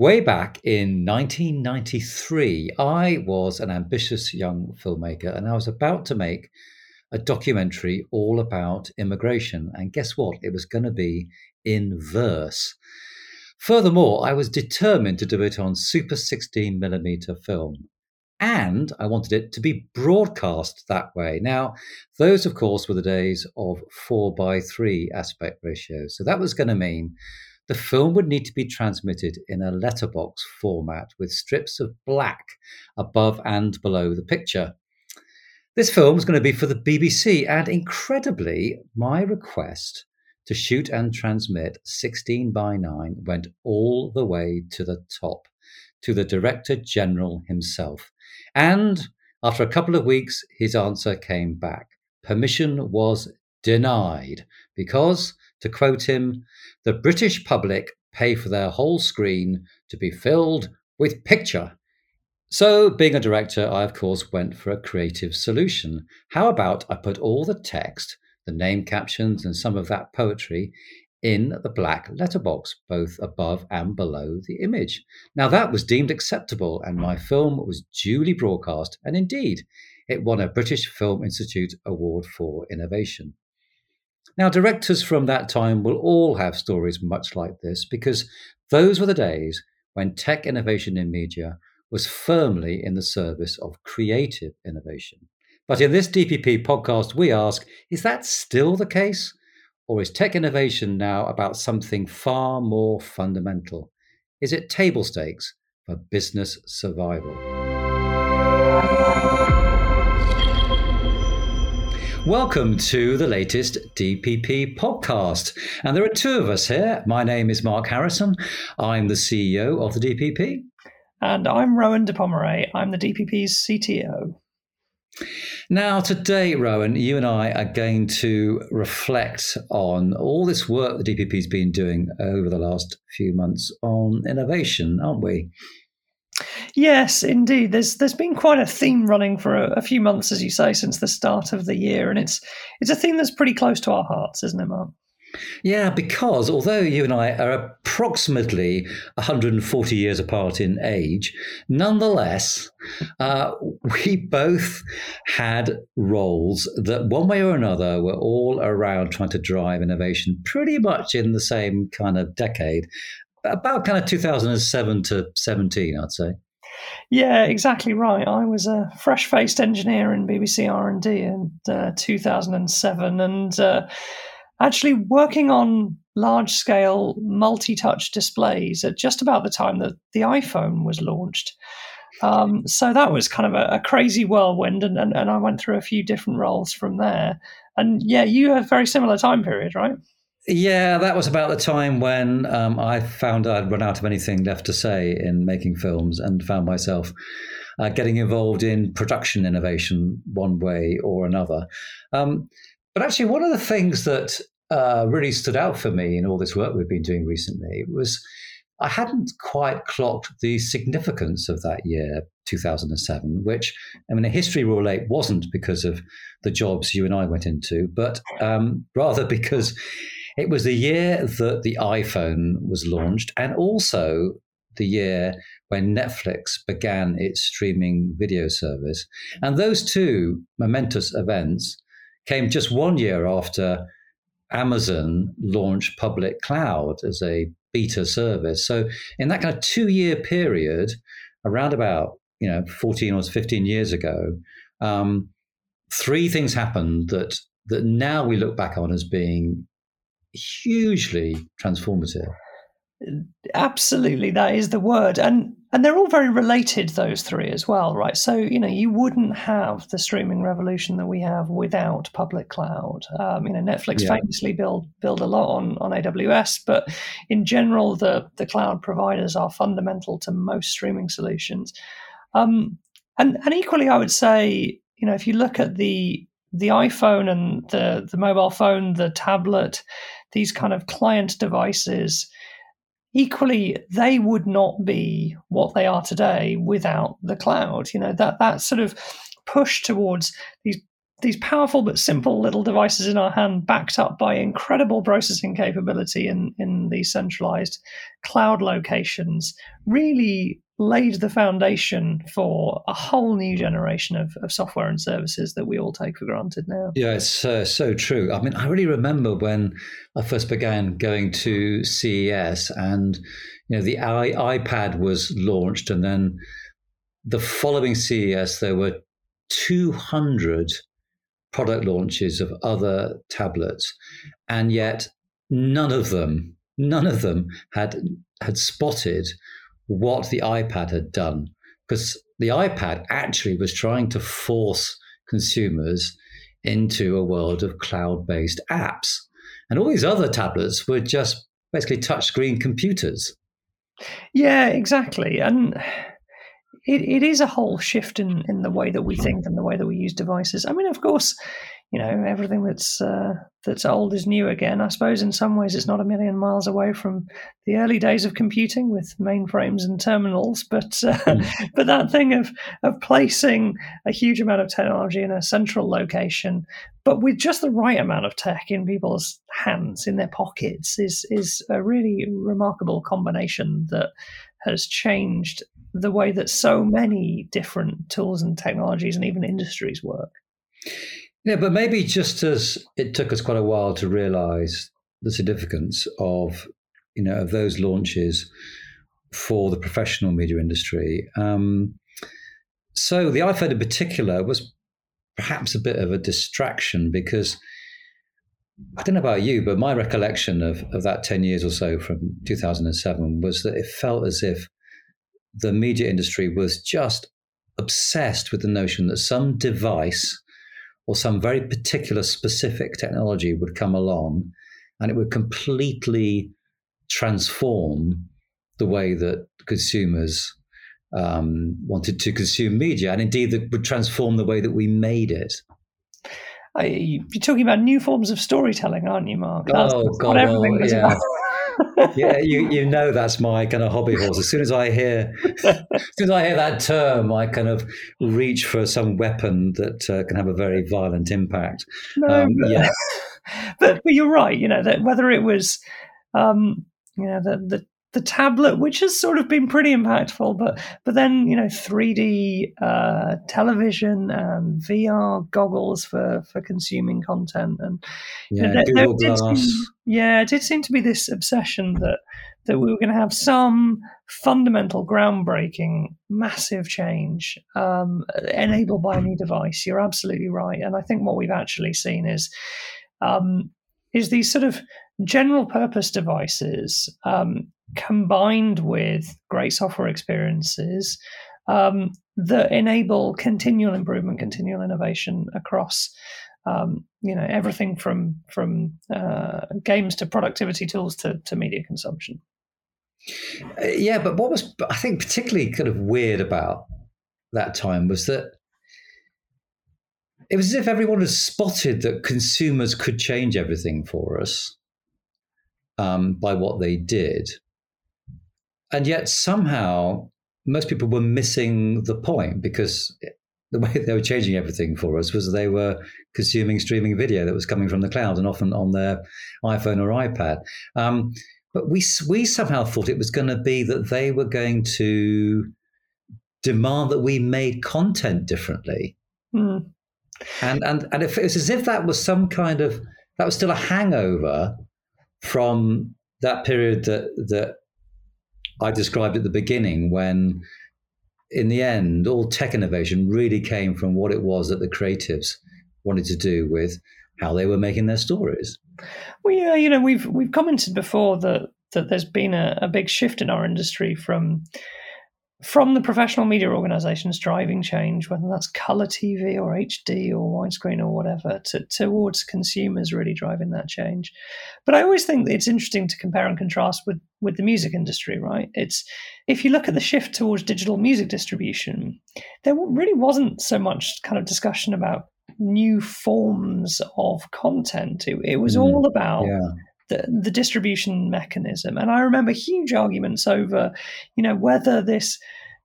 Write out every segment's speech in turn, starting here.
Way back in 1993, I was an ambitious young filmmaker and I was about to make a documentary all about immigration. And guess what? It was going to be in verse. Furthermore, I was determined to do it on super 16 millimeter film. And I wanted it to be broadcast that way. Now, those, of course, were the days of four by three aspect ratio. So that was going to mean the film would need to be transmitted in a letterbox format with strips of black above and below the picture. This film was going to be for the BBC, and incredibly, my request to shoot and transmit 16 by 9 went all the way to the top, to the Director General himself. And after a couple of weeks, his answer came back. Permission was denied because to quote him, the British public pay for their whole screen to be filled with picture. So, being a director, I of course went for a creative solution. How about I put all the text, the name captions, and some of that poetry in the black letterbox, both above and below the image. Now, that was deemed acceptable, and my film was duly broadcast, and indeed, it won a British Film Institute Award for Innovation. Now, directors from that time will all have stories much like this because those were the days when tech innovation in media was firmly in the service of creative innovation. But in this DPP podcast, we ask is that still the case? Or is tech innovation now about something far more fundamental? Is it table stakes for business survival? Welcome to the latest DPP podcast. And there are two of us here. My name is Mark Harrison. I'm the CEO of the DPP. And I'm Rowan de Pomerai. I'm the DPP's CTO. Now, today, Rowan, you and I are going to reflect on all this work the DPP's been doing over the last few months on innovation, aren't we? Yes, indeed. There's there's been quite a theme running for a, a, few months, as you say, since the start of the year, and it's it's a theme that's pretty close to our hearts, isn't it, Mark? Yeah, because although you and I are approximately 140 years apart in age, nonetheless, uh, we both had roles that, one way or another, were all around trying to drive innovation pretty much in the same kind of decade about kind of 2007 to 17, I'd say. Yeah, exactly right. I was a fresh-faced engineer in BBC R&D in uh, 2007 and uh, actually working on large-scale multi-touch displays at just about the time that the iPhone was launched. Um, so that was kind of a, a crazy whirlwind, and, and, and I went through a few different roles from there. And yeah, you had a very similar time period, right? Yeah, that was about the time when um, I found I'd run out of anything left to say in making films and found myself uh, getting involved in production innovation one way or another. Um, but actually, one of the things that uh, really stood out for me in all this work we've been doing recently was I hadn't quite clocked the significance of that year, 2007, which, I mean, a history will relate wasn't because of the jobs you and I went into, but um, rather because it was the year that the iPhone was launched, and also the year when Netflix began its streaming video service. And those two momentous events came just one year after Amazon launched public cloud as a beta service. So in that kind of two year period, around about you know 14 or 15 years ago, um, three things happened that that now we look back on as being hugely transformative. Absolutely, that is the word, and and they're all very related. Those three as well, right? So you know, you wouldn't have the streaming revolution that we have without public cloud. Um, you know, Netflix yeah. famously build build a lot on on AWS, but in general, the the cloud providers are fundamental to most streaming solutions. Um, and and equally, I would say, you know, if you look at the the iPhone and the the mobile phone, the tablet these kind of client devices, equally, they would not be what they are today without the cloud. You know, that, that sort of push towards these these powerful but simple little devices in our hand, backed up by incredible processing capability in, in these centralized cloud locations, really laid the foundation for a whole new generation of, of software and services that we all take for granted now. Yeah, it's uh, so true. I mean, I really remember when I first began going to CES and, you know, the I- iPad was launched and then the following CES, there were 200 product launches of other tablets, and yet none of them, none of them had had spotted what the iPad had done, because the iPad actually was trying to force consumers into a world of cloud-based apps, and all these other tablets were just basically touchscreen computers. Yeah, exactly, and it, it is a whole shift in, in the way that we think and the way that we use devices. I mean, of course, you know everything that's uh, that's old is new again. I suppose in some ways it's not a million miles away from the early days of computing with mainframes and terminals. But uh, mm. but that thing of of placing a huge amount of technology in a central location, but with just the right amount of tech in people's hands in their pockets is is a really remarkable combination that has changed the way that so many different tools and technologies and even industries work. Yeah, but maybe just as it took us quite a while to realize the significance of you know of those launches for the professional media industry. Um, so the iPhone in particular was perhaps a bit of a distraction because I don't know about you, but my recollection of, of that 10 years or so from 2007 was that it felt as if the media industry was just obsessed with the notion that some device or some very particular specific technology would come along and it would completely transform the way that consumers um, wanted to consume media and indeed that would transform the way that we made it. you're talking about new forms of storytelling, aren't you, Mark? That's, oh, God, well, yeah yeah, you, you know that's my kind of hobby horse. As soon as I hear, as soon as I hear that term, I kind of reach for some weapon that uh, can have a very violent impact. No, um, but, yeah, but but you're right. You know that whether it was, um, you know, the the the tablet, which has sort of been pretty impactful, but but then you know 3D uh, television and VR goggles for for consuming content, and yeah, you know, there, there did seem, yeah, it did seem to be this obsession that that we were going to have some fundamental, groundbreaking, massive change um, enabled by a new device. You're absolutely right, and I think what we've actually seen is um, is these sort of general purpose devices um, combined with great software experiences um, that enable continual improvement, continual innovation across um, you know everything from from uh, games to productivity tools to, to media consumption. Uh, yeah, but what was I think particularly kind of weird about that time was that it was as if everyone had spotted that consumers could change everything for us um, by what they did. And yet somehow most people were missing the point because the way they were changing everything for us was they were consuming streaming video that was coming from the cloud and often on their iPhone or iPad. Um, but we we somehow thought it was going to be that they were going to demand that we made content differently, mm. and and and it was as if that was some kind of that was still a hangover from that period that that I described at the beginning when in the end all tech innovation really came from what it was that the creatives wanted to do with how they were making their stories. Well, yeah, you know, we've we've commented before that that there's been a, a big shift in our industry from from the professional media organizations driving change, whether that's color TV or HD or widescreen or whatever, to, towards consumers really driving that change. But I always think it's interesting to compare and contrast with, with the music industry, right? It's if you look at the shift towards digital music distribution, there really wasn't so much kind of discussion about new forms of content. It, it was mm, all about yeah the, the distribution mechanism. And I remember huge arguments over, you know, whether this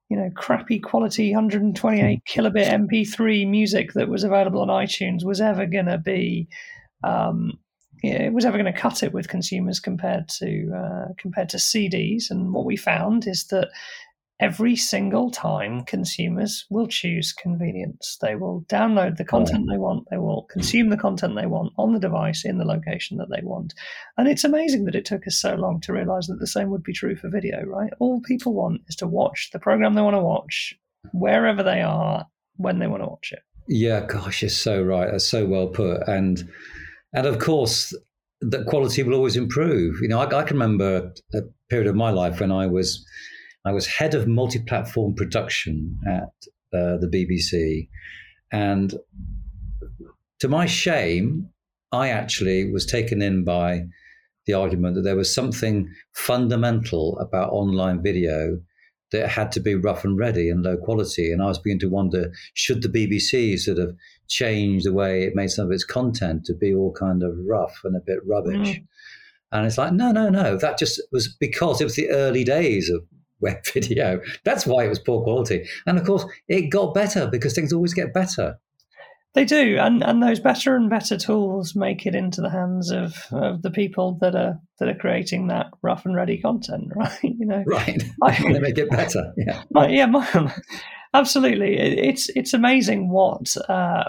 you know, crappy quality 128 kilobit MP3 music that was available on iTunes was ever going to be, um, it was ever going to cut it with consumers compared to uh, compared to CDs. And what we found is that every single time consumers will choose convenience. They will download the content they want, they will consume the content they want on the device in the location that they want. And it's amazing that it took us so long to realize that the same would be true for video, right? All people want is to watch the program they want to watch wherever they are when they want to watch it. Yeah, gosh, you're so right. That's so well put. And and of course, that quality will always improve. You know, I, I can remember a period of my life when I was I was head of multi platform production at uh, the BBC. And to my shame, I actually was taken in by the argument that there was something fundamental about online video that had to be rough and ready and low quality. And I was beginning to wonder should the BBC sort of change the way it made some of its content to be all kind of rough and a bit rubbish? Mm. And it's like, no, no, no. That just was because it was the early days of web video. That's why it was poor quality. And of course, it got better because things always get better. They do, and and those better and better tools make it into the hands of, of the people that are that are creating that rough and ready content, right? You know, right? I, they make it better. Yeah, my, yeah, my, absolutely. It, it's it's amazing what uh,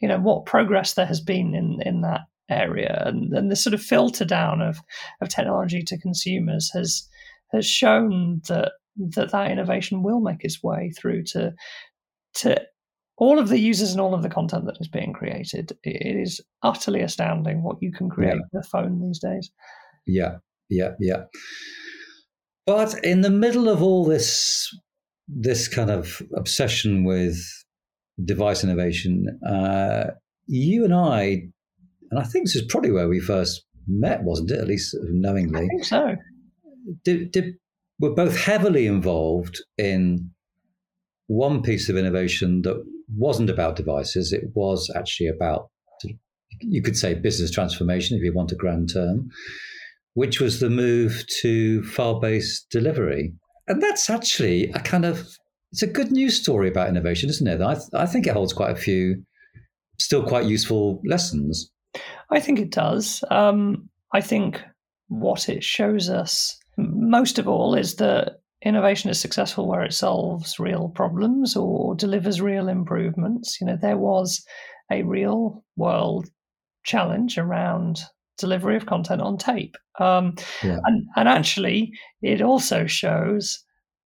you know what progress there has been in in that area, and and the sort of filter down of of technology to consumers has has shown that that that innovation will make its way through to to all of the users and all of the content that is being created. It is utterly astounding what you can create yeah. with a phone these days. Yeah, yeah, yeah. But in the middle of all this, this kind of obsession with device innovation, uh, you and I, and I think this is probably where we first met, wasn't it? At least knowingly. I think so did, did, were both heavily involved in one piece of innovation that wasn't about devices. It was actually about, you could say, business transformation, if you want a grand term, which was the move to file based delivery. And that's actually a kind of, it's a good news story about innovation, isn't it? I, I think it holds quite a few still quite useful lessons. I think it does. Um, I think what it shows us most of all is that innovation is successful where it solves real problems or delivers real improvements. You know, there was a real world challenge around delivery of content on tape. Um, yeah. and, and actually, it also shows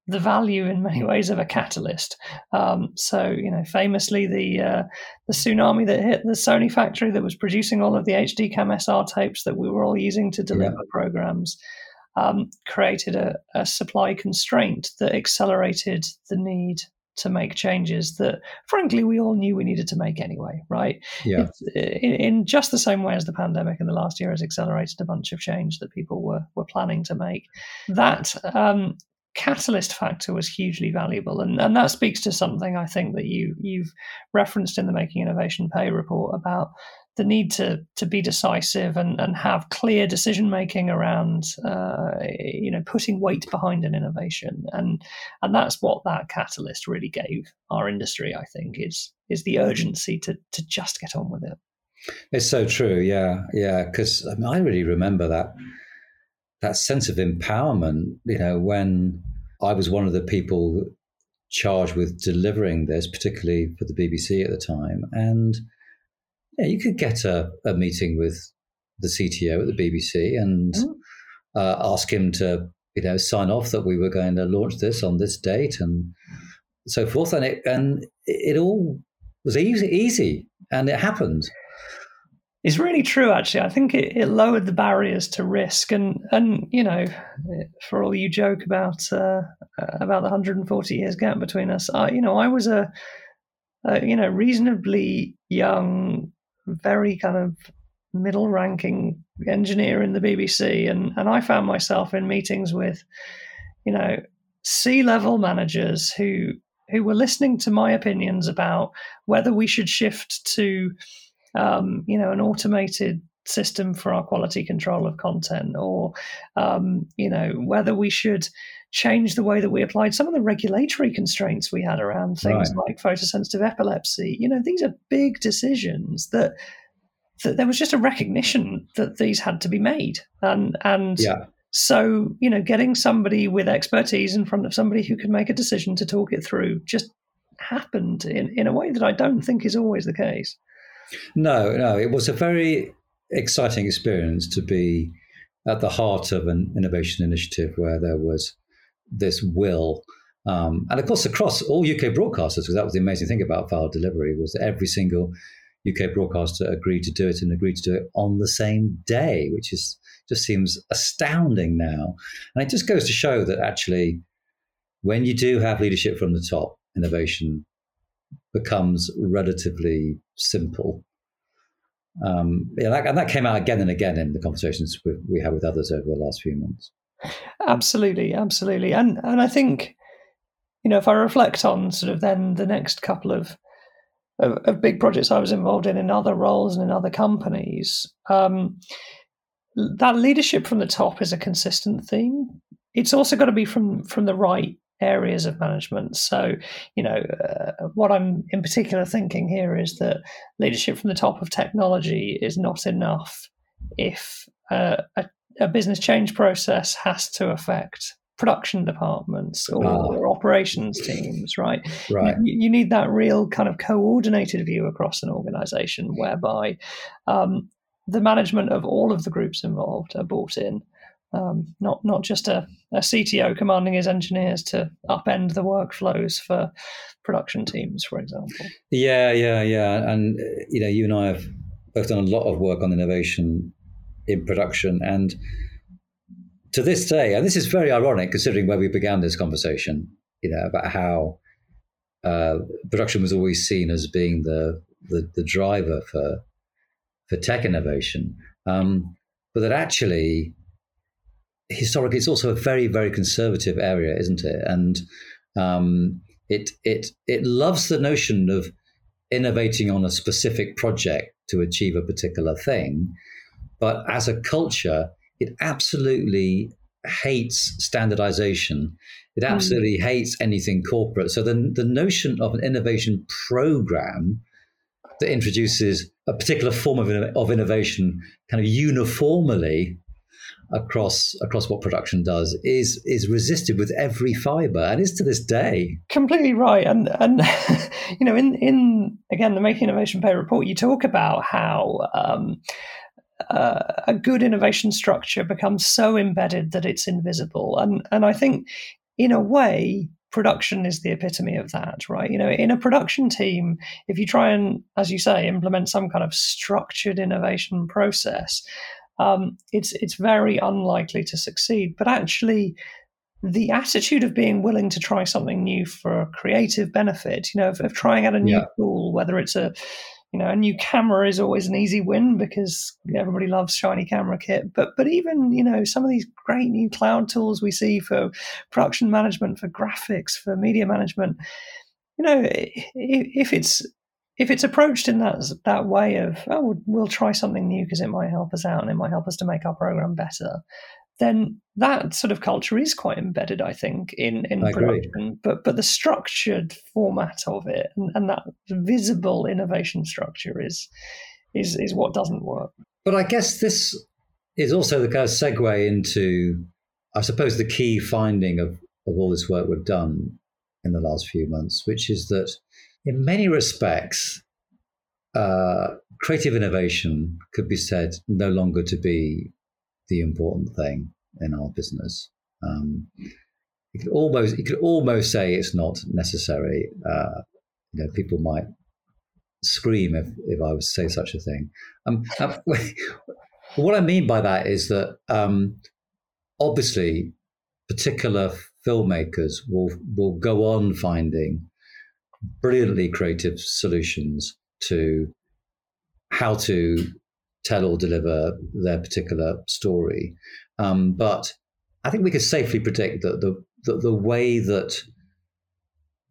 the value in many ways of a catalyst. Um, so, you know, famously, the uh, the tsunami that hit the Sony factory that was producing all of the HDCAM SR tapes that we were all using to deliver yeah. programs um, created a, a supply constraint that accelerated the need to make changes that, frankly, we all knew we needed to make anyway, right? Yeah. In, in, just the same way as the pandemic in the last year has accelerated a bunch of change that people were were planning to make. That um, catalyst factor was hugely valuable, and and that speaks to something I think that you you've referenced in the Making Innovation Pay report about the need to to be decisive and, and have clear decision making around uh, you know putting weight behind an innovation and and that's what that catalyst really gave our industry I think is is the urgency to to just get on with it. It's so true, yeah, yeah. Because I, mean, I really remember that that sense of empowerment. You know, when I was one of the people charged with delivering this, particularly for the BBC at the time, and yeah, you could get a, a meeting with the CTO at the BBC and mm. uh, ask him to, you know, sign off that we were going to launch this on this date and so forth. And it and it all was easy, easy, and it happened. It's really true, actually. I think it, it lowered the barriers to risk, and and you know, for all you joke about uh, about the 140 years gap between us, I, you know, I was a, a you know reasonably young very kind of middle ranking engineer in the BBC. And, and I found myself in meetings with, you know, C level managers who who were listening to my opinions about whether we should shift to, um, you know, an automated system for our quality control of content, or, um, you know, whether we should changed the way that we applied some of the regulatory constraints we had around things right. like photosensitive epilepsy. You know, these are big decisions that that there was just a recognition that these had to be made, and and yeah. so you know, getting somebody with expertise in front of somebody who could make a decision to talk it through just happened in in a way that I don't think is always the case. No, no, it was a very exciting experience to be at the heart of an innovation initiative where there was this will. Um, and of course, across all UK broadcasters, because that was the amazing thing about file delivery, was that every single UK broadcaster agreed to do it and agreed to do it on the same day, which is just seems astounding now. And it just goes to show that actually, when you do have leadership from the top, innovation becomes relatively simple. Um, yeah, that, and that came out again and again in the conversations we, we had with others over the last few months. Absolutely, absolutely, and and I think you know if I reflect on sort of then the next couple of of, of big projects I was involved in in other roles and in other companies, um, that leadership from the top is a consistent theme. It's also got to be from from the right areas of management. So, you know, uh, what I'm in particular thinking here is that leadership from the top of technology is not enough if uh, a, a, business change process has to affect production departments or, oh. or operations teams, right? Right. You, you, need that real kind of coordinated view across an organization whereby um, the management of all of the groups involved are brought in um, not not just a, a CTO commanding his engineers to upend the workflows for production teams, for example. Yeah, yeah, yeah, and you know, you and I have both done a lot of work on innovation in production, and to this day, and this is very ironic considering where we began this conversation, you know, about how uh, production was always seen as being the the, the driver for for tech innovation, um, but that actually historically it's also a very very conservative area, isn't it? And um, it it it loves the notion of innovating on a specific project to achieve a particular thing, but as a culture, it absolutely hates standardization. It hmm. absolutely mm. hates anything corporate. So the the notion of an innovation program that introduces a particular form of, of innovation kind of uniformly across across what production does is is resisted with every fiber and is to this day completely right and and you know in in again the making innovation pay report you talk about how um, uh, a good innovation structure becomes so embedded that it's invisible and and i think in a way production is the epitome of that, right? You know, in a production team, if you try and, as you say, implement some kind of structured innovation process, um, it's it's very unlikely to succeed. But actually, the attitude of being willing to try something new for a creative benefit, you know, of, of trying out a new yeah. tool, whether it's a you know, a new camera is always an easy win because everybody loves shiny camera kit. But but even you know some of these great new cloud tools we see for production management, for graphics, for media management, you know, if it's if it's approached in that that way of oh we'll try something new because it might help us out and it might help us to make our program better then that sort of culture is quite embedded i think in in I production agree. but but the structured format of it and, and that visible innovation structure is is is what doesn't work but i guess this is also the kind of segue into i suppose the key finding of of all this work we've done in the last few months which is that in many respects, uh, creative innovation could be said no longer to be the important thing in our business. Um, you could almost you could almost say it's not necessary. Uh, you know, people might scream if, if I was to say such a thing. Um, uh, what I mean by that is that um, obviously particular filmmakers will will go on finding brilliantly creative solutions to how to tell or deliver their particular story. Um, but I think we could safely predict that the, the, the way that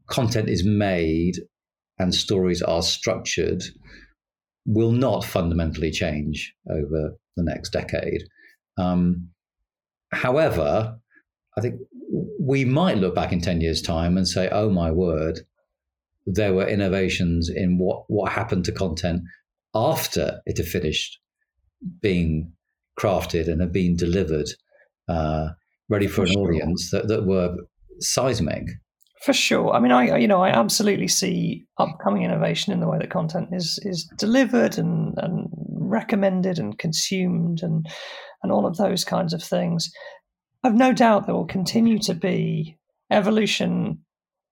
content is made and stories are structured will not fundamentally change over the next decade. Um, however, I think we might look back in 10 years' time and say, oh my word, there were innovations in what, what happened to content after it had finished being crafted and had been delivered, uh, ready for, for an sure. audience that, that were seismic. For sure. I mean, I you know I absolutely see upcoming innovation in the way that content is is delivered and and recommended and consumed and and all of those kinds of things. I've no doubt there will continue to be evolution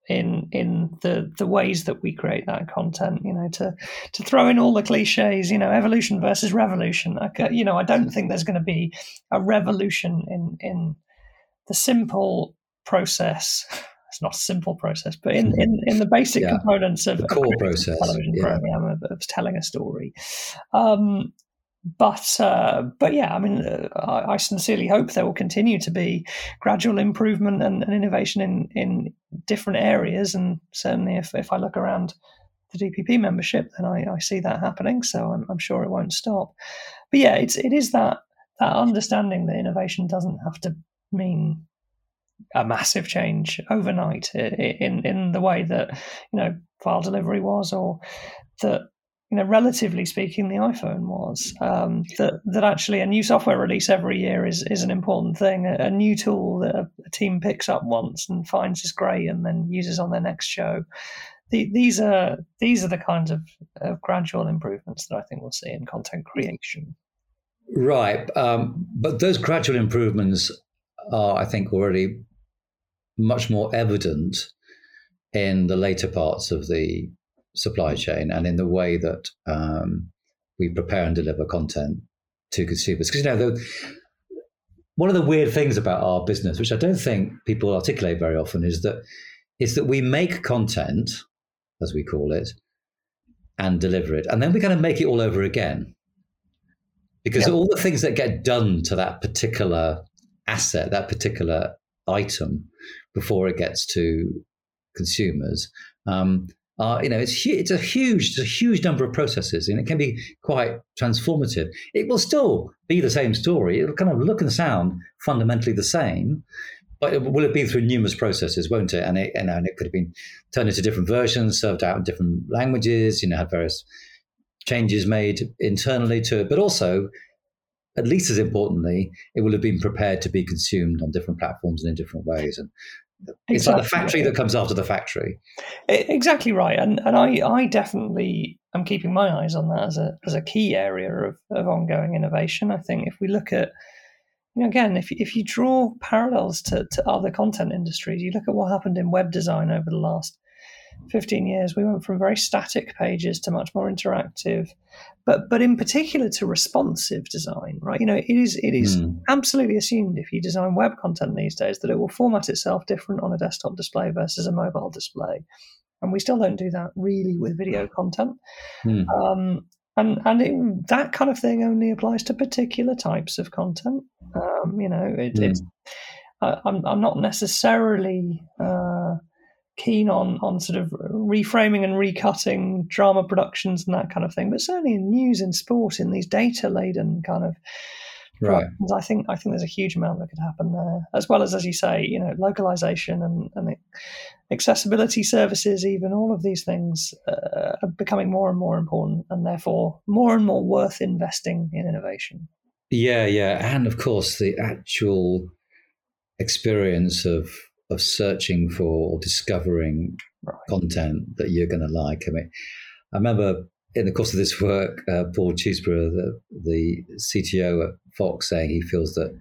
in in the the ways that we create that content you know to to throw in all the cliches you know evolution versus revolution I, you know i don't think there's going to be a revolution in in the simple process it's not a simple process but in in, in the basic yeah. components of the core process television yeah. program of, of, telling a story um, but uh, but yeah, I mean, uh, I, sincerely hope there will continue to be gradual improvement and, and, innovation in in different areas. And certainly, if if I look around the DPP membership, then I, I see that happening. So I'm, I'm sure it won't stop. But yeah, it's it is that that understanding that innovation doesn't have to mean a massive change overnight in in the way that you know file delivery was, or that you know, relatively speaking, the iPhone was um, that that actually a new software release every year is is an important thing. A, a new tool that a, a, team picks up once and finds is great, and then uses on their next show. The, these are these are the kinds of, of, gradual improvements that I think we'll see in content creation. Right, um, but those gradual improvements are, I think, already much more evident in the later parts of the supply chain and in the way that um, we prepare and deliver content to consumers. Because you know, the, one of the weird things about our business, which I don't think people articulate very often, is that is that we make content, as we call it, and deliver it, and then we're going to make it all over again. Because all the things that get done to that particular asset, that particular item, before it gets to consumers, um, you know, it's it's a huge, it's a huge number of processes, and it can be quite transformative. It will still be the same story. It'll kind of look and sound fundamentally the same, but it will it be through numerous processes, won't it? And it, and, and it could have been turned into different versions, served out in different languages. You know, had various changes made internally to it, but also, at least as importantly, it will have been prepared to be consumed on different platforms and in different ways. And it's like the factory that comes after the factory. Exactly right, and and I I definitely am keeping my eyes on that as a as a key area of, of ongoing innovation. I think if we look at you know, again, if if you draw parallels to, to other content industries, you look at what happened in web design over the last 15 years, we went from very static pages to much more interactive, but but in particular to responsive design, right? You know, it is it is mm. absolutely assumed if you design web content these days that it will format itself different on a desktop display versus a mobile display, and we still don't do that really with video content. Mm. Um, and and it, that kind of thing only applies to particular types of content. Um, you know, it, mm. it's I, I'm I'm not necessarily. Uh, keen on on sort of reframing and recutting drama productions and that kind of thing. But certainly in news and sport, in these data laden kind of right. I think I think there's a huge amount that could happen there, as well as as you say, you know, localization and, and accessibility services. Even all of these things uh, are becoming more and more important, and therefore more and more worth investing in innovation. Yeah, yeah, and of course the actual experience of of searching for or discovering right. content that you're going to like. I mean, I remember in the course of this work, uh, Paul Cheesbrough, the, the CTO at Fox, saying he feels that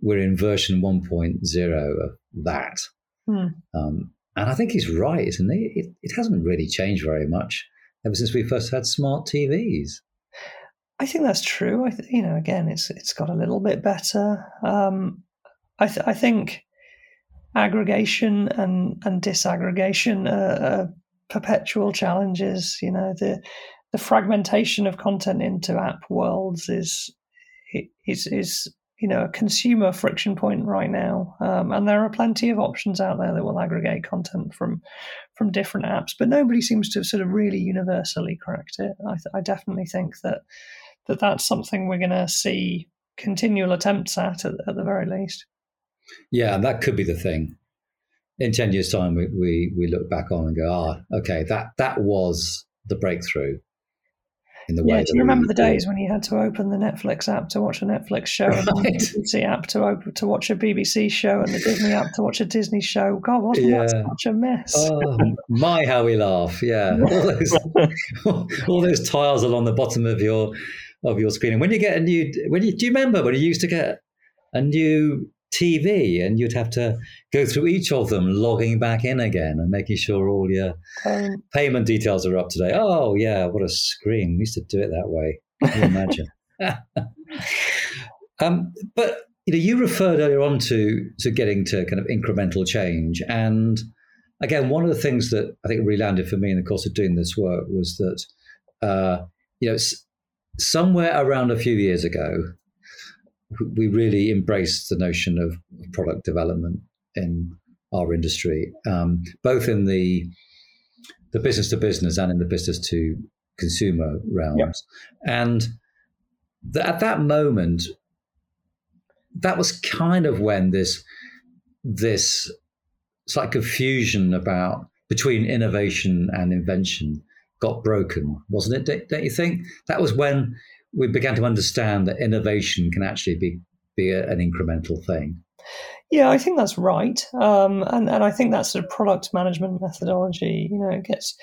we're in version 1.0 of that. Hmm. Um, and I think he's right, isn't he? It, it hasn't really changed very much ever since we first had smart TVs. I think that's true. I th- you know, again, it's it's got a little bit better. Um, I th- I think aggregation and, and disaggregation are, are perpetual challenges. You know, the the fragmentation of content into app worlds is is is you know a consumer friction point right now, um, and there are plenty of options out there that will aggregate content from from different apps, but nobody seems to have sort of really universally cracked it. I, th- I definitely think that that that's something we're going to see continual attempts at, at at the very least. Yeah, and that could be the thing. In ten years' time, we, we we look back on and go, ah, okay, that that was the breakthrough in the way. Yeah, do you remember the days when you had to open the Netflix app to watch a Netflix show, right. and the BBC app to open to watch a BBC show, and the Disney app to watch a Disney show? God, wasn't yeah. that such a mess? Oh, my, how we laugh! Yeah, all those, all those tiles along the bottom of your of your screen. And when you get a new, when you do you remember when you used to get a new TV and you'd have to go through each of them, logging back in again and making sure all your um, payment details are up to date. Oh, yeah, what a screen. We used to do it that way. Can you imagine? um, but you know, you referred earlier on to to getting to kind of incremental change, and again, one of the things that I think really landed for me in the course of doing this work was that uh, you know somewhere around a few years ago, we really embraced the notion of product development in our industry, um, both in the the business to business and in the business to consumer realms. And th- at that moment, that was kind of when this this slight confusion about between innovation and invention got broken, wasn't it? Don't you think that was when we began to understand that innovation can actually be be a, an incremental thing. Yeah, I think that's right, um, and and I think that sort of product management methodology, you know, it gets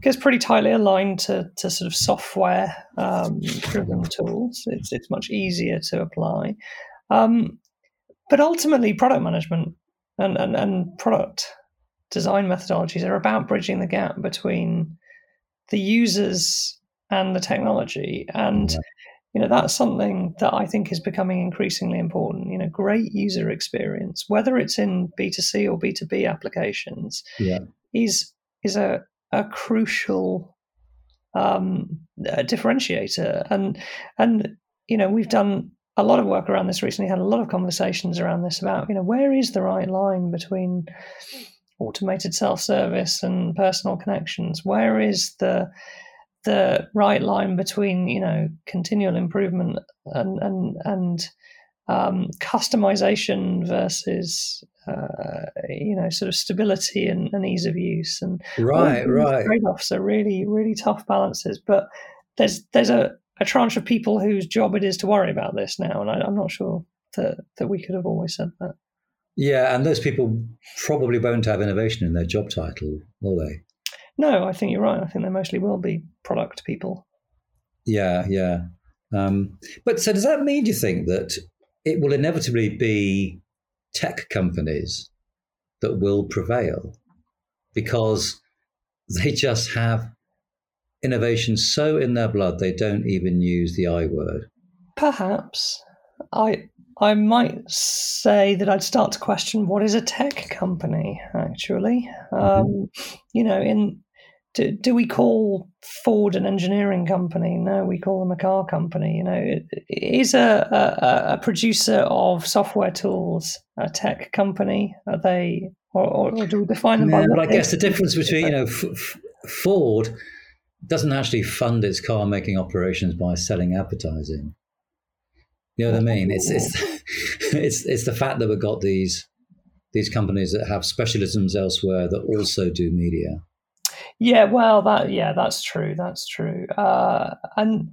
gets pretty tightly aligned to, to sort of software um, driven tools. It's it's much easier to apply, um, but ultimately, product management and, and and product design methodologies are about bridging the gap between the users and the technology. And you know that's something that I think is becoming increasingly important. You know, great user experience, whether it's in B two C or B two B applications, yeah. is is a a crucial um, a differentiator. And and you know we've done a lot of work around this recently. Had a lot of conversations around this about you know where is the right line between automated self service and personal connections. Where is the the right line between you know continual improvement and and and um, customization versus uh, you know sort of stability and, and ease of use. And right right. trade-offs are really really tough balances. But there's there's a, a tranche of people whose job it is to worry about this now and I, i'm not sure that that we could have always said that. Yeah and those people probably won't have innovation in their job title will they? No, I think you're right. I think they mostly will be product people. Yeah, yeah. Um, but so does that mean, do you think, that it will inevitably be tech companies that will prevail because they just have innovation so in their blood they don't even use the I word? Perhaps. I I might say that I'd start to question what is a tech company. Actually, mm-hmm. um, you know, in do, do we call Ford an engineering company? No, we call them a car company. You know, is a, a, a producer of software tools a tech company? Are they, or, or do we define them yeah, by? But I guess the difference between you know F- F- Ford doesn't actually fund its car making operations by selling advertising. You know what I mean? It's it's it's it's the fact that we've got these these companies that have specialisms elsewhere that also do media. Yeah, well, that yeah, that's true. That's true. Uh, and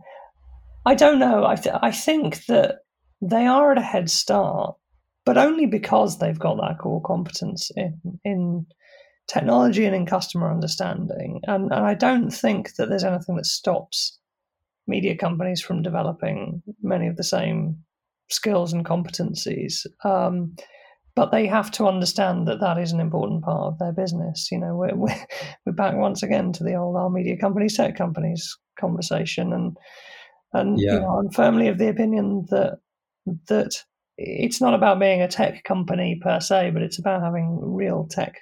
I don't know. I th- I think that they are at a head start, but only because they've got that core competence in in technology and in customer understanding. And and I don't think that there's anything that stops media companies from developing many of the same skills and competencies. Um, but they have to understand that that is an important part of their business. You know, we're, we're, we're back once again to the old our media companies, tech companies conversation, and and yeah. you know, I'm firmly of the opinion that that it's not about being a tech company per se, but it's about having real tech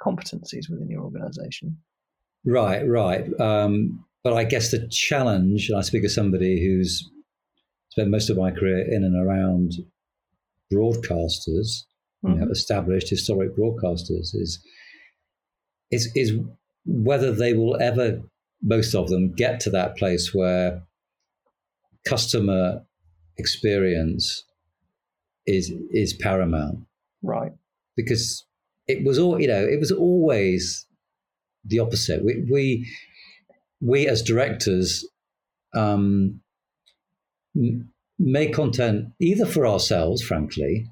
competencies within your organization. Right, right. Um, but I guess the challenge, and I speak as somebody who's spent most of my career in and around broadcasters, mm-hmm. you know, mm-hmm. established historic broadcasters is is is whether they will ever most of them get to that place where customer experience is is paramount Right. Because it was all you know, it was always the opposite. We we we as directors um, make content either for ourselves, frankly,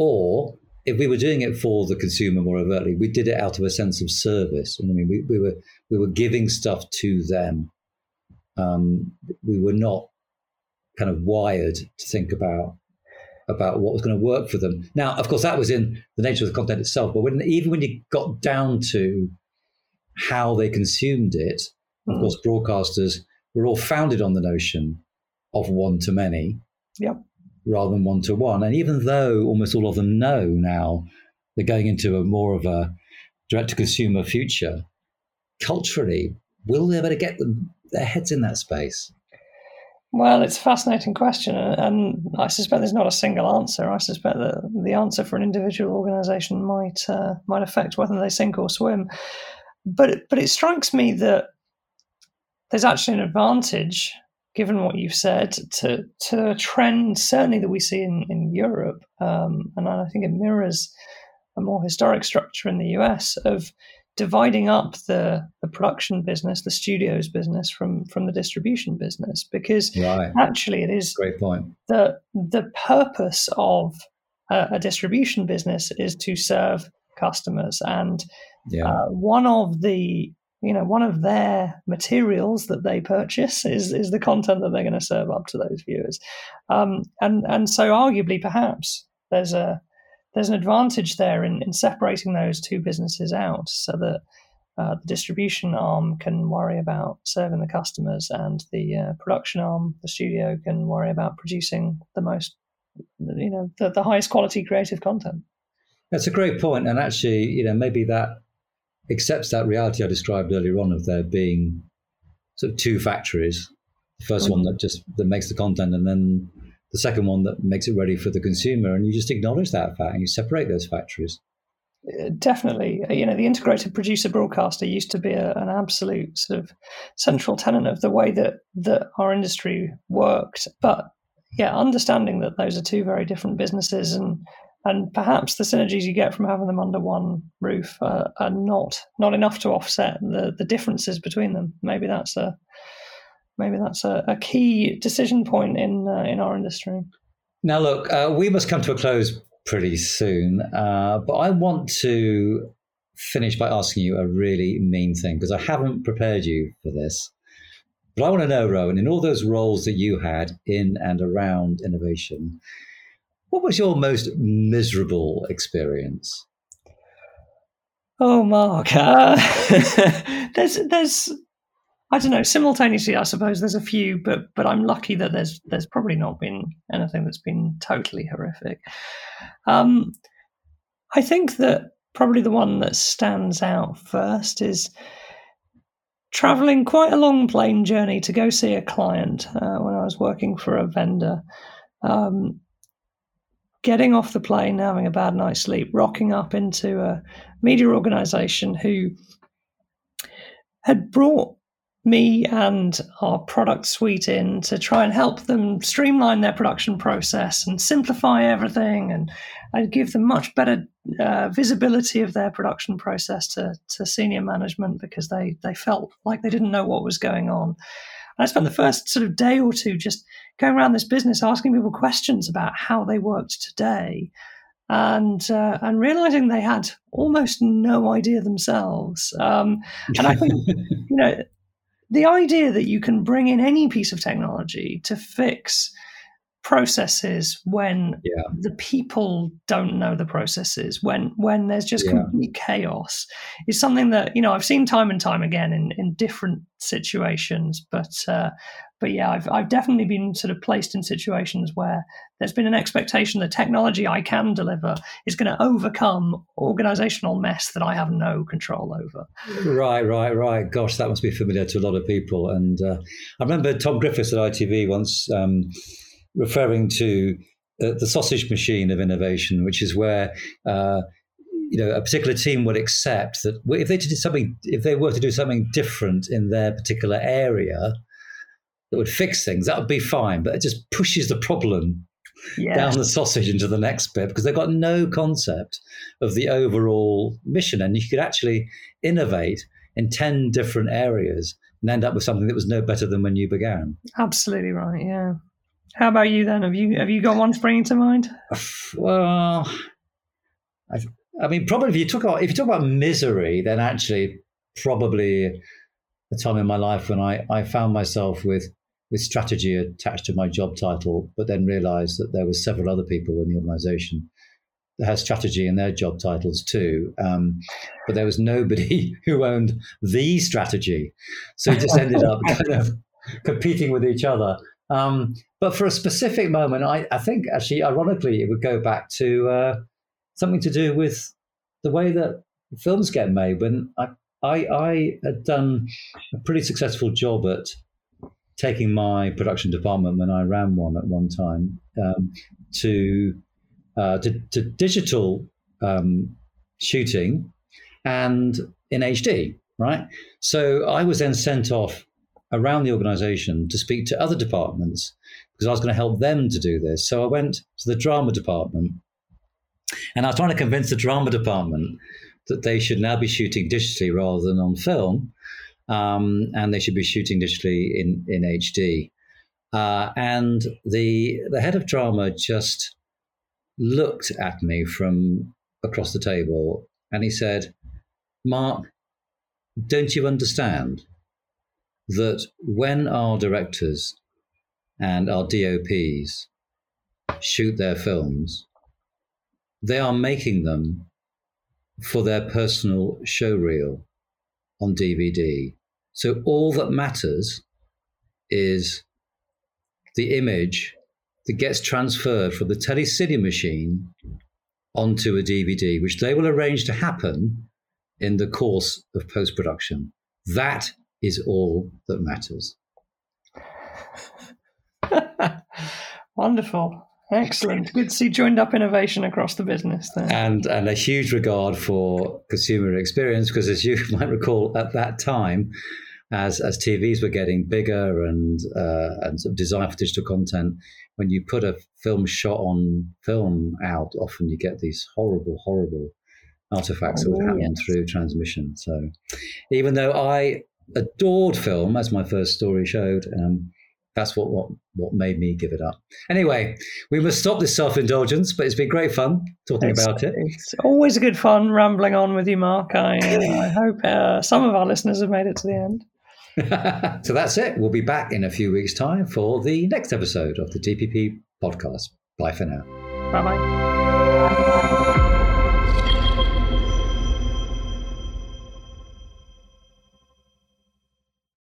or if we were doing it for the consumer more overtly, we did it out of a sense of service. I mean, we, we were we were giving stuff to them. Um, we were not kind of wired to think about about what was going to work for them. Now, of course, that was in the nature of the content itself. But when, even when you got down to how they consumed it, mm. of hmm. course, broadcasters were all founded on the notion of one to many. Yep rather than one to one. And even though almost all of them know now they're going into a more of a direct to consumer future, culturally, will they ever get them, their heads in that space? Well, it's a fascinating question, and I suspect there's not a single answer. I suspect that the answer for an individual organisation might uh, might affect whether they sink or swim. But but it strikes me that there's actually an advantage given what you've said, to to a trend certainly that we see in in Europe, um, and I think it mirrors a more historic structure in the US of dividing up the the production business, the studios business from from the distribution business, because right. actually it is great point. The the purpose of a, a distribution business is to serve customers, and yeah. uh, one of the you know, one of their materials that they purchase is is the content that they're going to serve up to those viewers, um, and and so arguably perhaps there's a there's an advantage there in, in separating those two businesses out so that uh, the distribution arm can worry about serving the customers and the uh, production arm, the studio, can worry about producing the most, you know, the, the highest quality creative content. That's a great point, and actually, you know, maybe that accepts that reality I described earlier on of there being sort of two factories. The 1st mm-hmm. one that just that makes the content, and then the second one that makes it ready for the consumer. And you just acknowledge that fact and you separate those factories. Uh, definitely, uh, you know, the integrated producer broadcaster used to be a, an absolute sort of central tenet of the way that that our industry worked. But yeah, understanding that those are two very different businesses and and perhaps the synergies you get from having them under one roof are, are not not enough to offset the the differences between them. Maybe that's a maybe that's a, a key decision point in uh, in our industry. Now, look, uh, we must come to a close pretty soon, uh, but I want to finish by asking you a really mean thing because I haven't prepared you for this. But I want to know, Rowan, in all those roles that you had in and around innovation, what was your most miserable experience? Oh, Mark, uh, there's there's I don't know. Simultaneously, I suppose there's a few, but but I'm lucky that there's there's probably not been anything that's been totally horrific. Um, I think that probably the one that stands out first is traveling quite a long plane journey to go see a client uh, when I was working for a vendor. Um, getting off the plane, having a bad night's sleep, rocking up into a media organization who had brought me and our product suite in to try and help them streamline their production process and simplify everything and, and give them much better uh, visibility of their production process to, to senior management because they, they felt like they didn't know what was going on. I spent the first sort of day or two just going around this business asking people questions about how they worked today and uh, and realizing they had almost no idea themselves. Um, and I think you know the idea that you can bring in any piece of technology to fix processes when yeah. the people don't know the processes when when there's just yeah. complete chaos is something that you know I've seen time and time again in in different situations but uh, but yeah I've I've definitely been sort of placed in situations where there's been an expectation that technology I can deliver is going to overcome organizational mess that I have no control over right right right gosh that must be familiar to a lot of people and uh, I remember Tom Griffiths at ITV once um, referring to uh, the sausage machine of innovation, which is where uh, you know a particular team would accept that if they did something, if they were to do something different in their particular area that would fix things, that would be fine. But it just pushes the problem Yes. down the sausage into the next bit because they've got no concept of the overall mission. And you could actually innovate in 10 different areas and end up with something that was no better than when you began. Absolutely right. Yeah. How about you then? Have you have you got one springing to mind? Well, I, I mean, probably if you talk about if you talk about misery, then actually probably a time in my life when I, I found myself with with strategy attached to my job title, but then realized that there were several other people in the organization that had strategy in their job titles too. Um, but there was nobody who owned the strategy. So it just ended up kind of competing with each other. Um, but for a specific moment, I, I, think actually, ironically, it would go back to uh, something to do with the way that films get made. When I, I, I had done a pretty successful job at taking my production department when I ran one at one time um, to, uh, to, to digital um, shooting and in HD, right? So I was then sent off around the organization to speak to other departments because I was going to help them to do this. So I went to the drama department and I was trying to convince the drama department that they should now be shooting digitally rather than on film um, and they should be shooting digitally in in HD. Uh, and the the head of drama just looked at me from across the table, and he said, "Mark, don't you understand that when our directors and our DOPs shoot their films, they are making them for their personal show reel on DVD. So all that matters is the image that gets transferred from the telecine machine onto a DVD, which they will arrange to happen in the course of post production. That is all that matters. Wonderful. Excellent. Good to see joined up innovation across the business there. And and a huge regard for consumer experience because as you might recall at that time, as as TVs were getting bigger and uh, and sort of designed for digital content, when you put a film shot on film out, often you get these horrible, horrible artifacts oh, that would happen yes. through transmission. So even though I adored film, as my first story showed, um, that's what, what what made me give it up. Anyway, we must stop this self indulgence, but it's been great fun talking it's, about it. It's always a good fun rambling on with you, Mark. I, I hope uh, some of our listeners have made it to the end. so that's it. We'll be back in a few weeks' time for the next episode of the DPP podcast. Bye for now. Bye bye.